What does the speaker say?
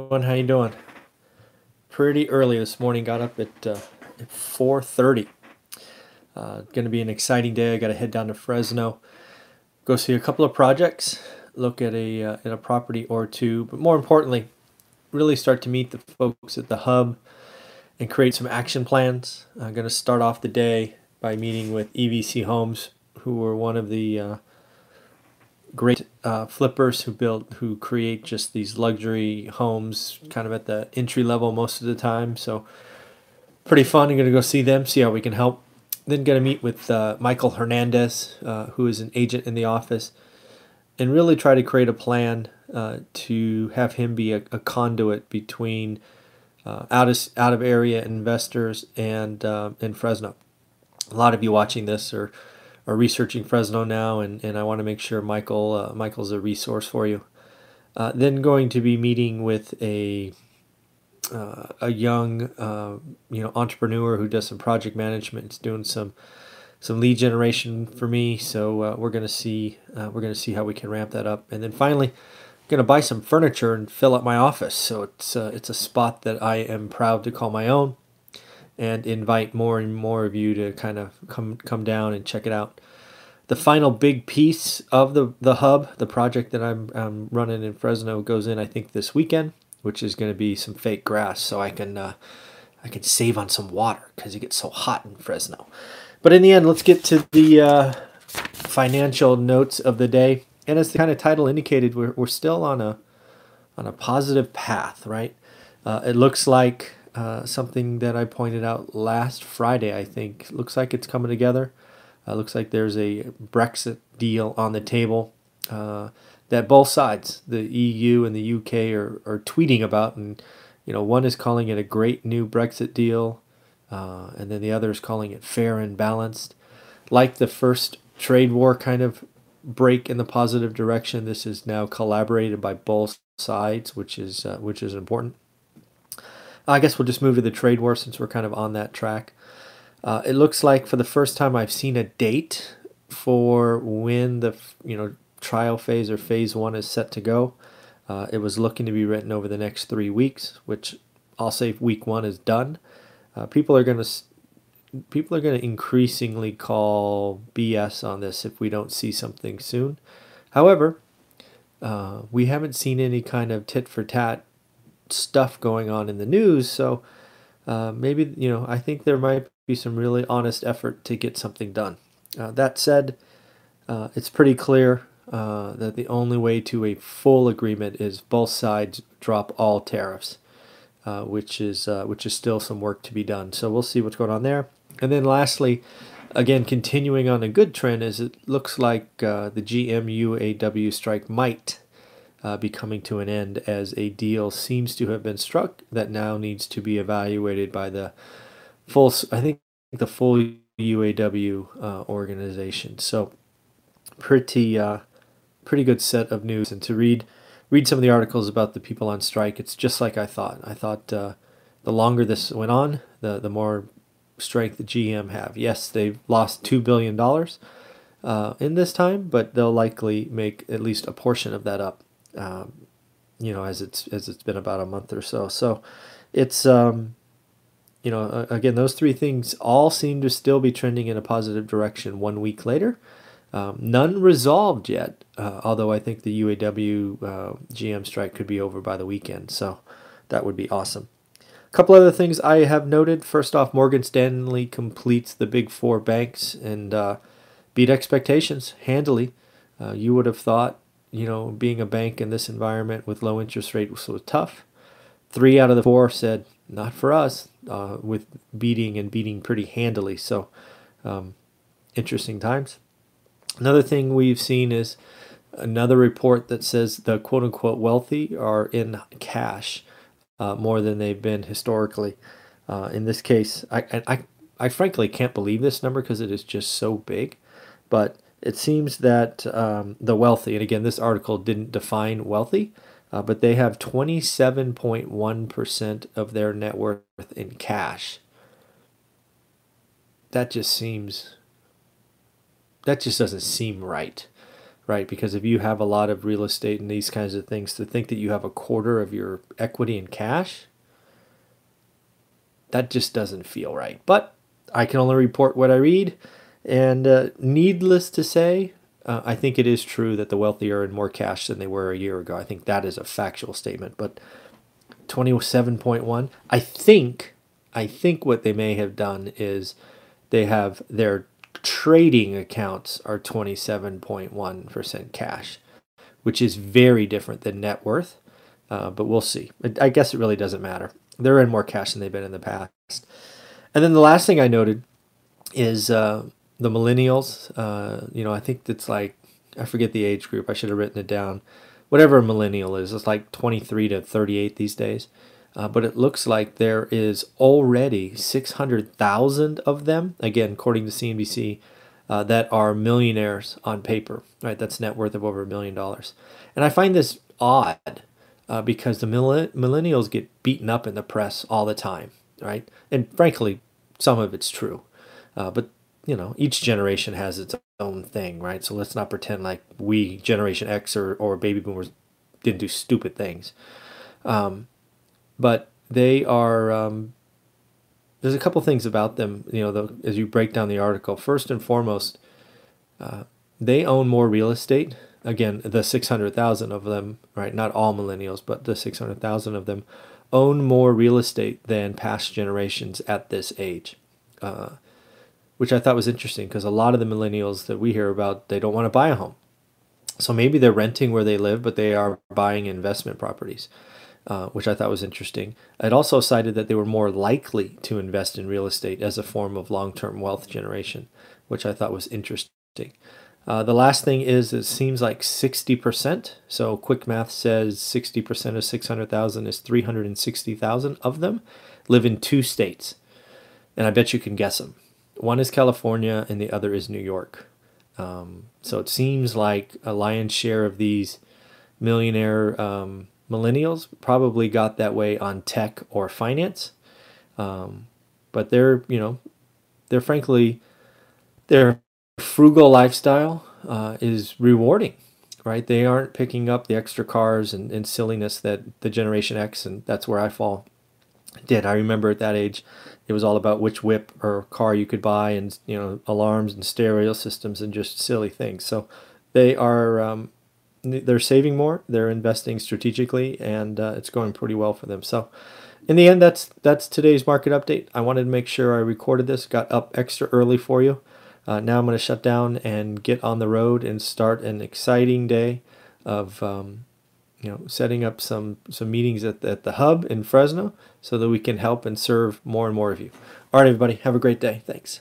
everyone. How you doing? Pretty early this morning. Got up at, uh, at 4:30. Uh, going to be an exciting day. I got to head down to Fresno, go see a couple of projects, look at a uh, at a property or two, but more importantly, really start to meet the folks at the hub and create some action plans. I'm going to start off the day by meeting with EVC Homes, who were one of the uh, great uh, flippers who build who create just these luxury homes kind of at the entry level most of the time. So pretty fun. I'm going to go see them see how we can help. Then going to meet with uh, michael hernandez uh, who is an agent in the office and really try to create a plan uh, to have him be a, a conduit between uh, out of out of area investors and uh, in Fresno. A lot of you watching this are are researching Fresno now, and, and I want to make sure Michael uh, Michael's a resource for you. Uh, then going to be meeting with a uh, a young uh, you know entrepreneur who does some project management. Doing some some lead generation for me. So uh, we're gonna see uh, we're gonna see how we can ramp that up, and then finally. Gonna buy some furniture and fill up my office, so it's it's a spot that I am proud to call my own and invite more and more of you to kind of come come down and check it out. The final big piece of the the hub, the project that I'm, I'm running in Fresno, goes in I think this weekend, which is going to be some fake grass, so I can uh, I can save on some water because it gets so hot in Fresno. But in the end, let's get to the uh, financial notes of the day. And as the kind of title indicated, we're, we're still on a on a positive path, right? Uh, it looks like uh, something that I pointed out last Friday, I think. Looks like it's coming together. Uh, looks like there's a Brexit deal on the table uh, that both sides, the EU and the UK, are, are tweeting about. And, you know, one is calling it a great new Brexit deal, uh, and then the other is calling it fair and balanced. Like the first trade war kind of break in the positive direction, this is now collaborated by both sides, which is uh, which is important. I guess we'll just move to the trade war since we're kind of on that track. Uh, it looks like for the first time I've seen a date for when the you know trial phase or phase one is set to go. Uh, it was looking to be written over the next three weeks, which I'll say week one is done. Uh, people are going to people are going to increasingly call BS on this if we don't see something soon. However, uh, we haven't seen any kind of tit for tat stuff going on in the news. So uh, maybe, you know, I think there might be some really honest effort to get something done. Uh, that said, uh, it's pretty clear uh, that the only way to a full agreement is both sides drop all tariffs, uh, which is uh, which is still some work to be done. So we'll see what's going on there. And then lastly, again, continuing on a good trend, is it looks like the GMUAW strike might uh, be coming to an end as a deal seems to have been struck that now needs to be evaluated by the full, I think, the full UAW uh, organization. So, pretty, uh, pretty good set of news. And to read, read some of the articles about the people on strike, it's just like I thought. I thought uh, the longer this went on, the the more strength the GM have. Yes, they've lost two billion dollars. Uh, in this time, but they'll likely make at least a portion of that up um, you know, as it's as it's been about a month or so. So it's um, you know, again, those three things all seem to still be trending in a positive direction. One week later, um, none resolved yet. Uh, although I think the UAW uh, GM strike could be over by the weekend, so that would be awesome. A couple other things I have noted. First off, Morgan Stanley completes the big four banks and uh, beat expectations handily. Uh, you would have thought you know, being a bank in this environment with low interest rates was tough. Three out of the four said, not for us, uh, with beating and beating pretty handily. So, um, interesting times. Another thing we've seen is another report that says the quote unquote wealthy are in cash uh, more than they've been historically. Uh, in this case, I, I, I frankly can't believe this number because it is just so big, but it seems that um, the wealthy, and again, this article didn't define wealthy, uh, but they have 27.1% of their net worth in cash. That just seems, that just doesn't seem right, right? Because if you have a lot of real estate and these kinds of things, to think that you have a quarter of your equity in cash, that just doesn't feel right. But I can only report what I read. And uh, needless to say, uh, I think it is true that the wealthy are in more cash than they were a year ago. I think that is a factual statement. But 27.1, I think, I think what they may have done is they have their trading accounts are 27.1% cash, which is very different than net worth. Uh, but we'll see. I guess it really doesn't matter. They're in more cash than they've been in the past. And then the last thing I noted is uh, the millennials. Uh, you know, I think it's like, I forget the age group. I should have written it down. Whatever a millennial is, it's like 23 to 38 these days. Uh, but it looks like there is already 600,000 of them, again, according to CNBC, uh, that are millionaires on paper, right? That's net worth of over a million dollars. And I find this odd uh, because the millennials get beaten up in the press all the time, right? And frankly, some of it's true. Uh, but, you know, each generation has its own thing, right? So let's not pretend like we, Generation X or, or baby boomers, didn't do stupid things. Um, but they are um, there's a couple things about them you know the, as you break down the article first and foremost uh, they own more real estate again the 600000 of them right not all millennials but the 600000 of them own more real estate than past generations at this age uh, which i thought was interesting because a lot of the millennials that we hear about they don't want to buy a home so maybe they're renting where they live but they are buying investment properties uh, which I thought was interesting. It also cited that they were more likely to invest in real estate as a form of long term wealth generation, which I thought was interesting. Uh, the last thing is it seems like 60%. So quick math says 60% of 600,000 is 360,000 of them live in two states. And I bet you can guess them. One is California and the other is New York. Um, so it seems like a lion's share of these millionaire um, millennials probably got that way on tech or finance. Um, but they're, you know, they're frankly, their frugal lifestyle uh, is rewarding, right? They aren't picking up the extra cars and, and silliness that the Generation X, and that's where I fall, did. I remember at that age, it was all about which whip or car you could buy and, you know, alarms and stereo systems and just silly things. So they are, um, they're saving more, they're investing strategically, and uh, it's going pretty well for them. So, in the end, that's that's today's market update. I wanted to make sure I recorded this, got up extra early for you. Uh, now I'm going to shut down and get on the road and start an exciting day of um, you know setting up some some meetings at the, at the hub in Fresno so that we can help and serve more and more of you. All right, everybody, have a great day. Thanks.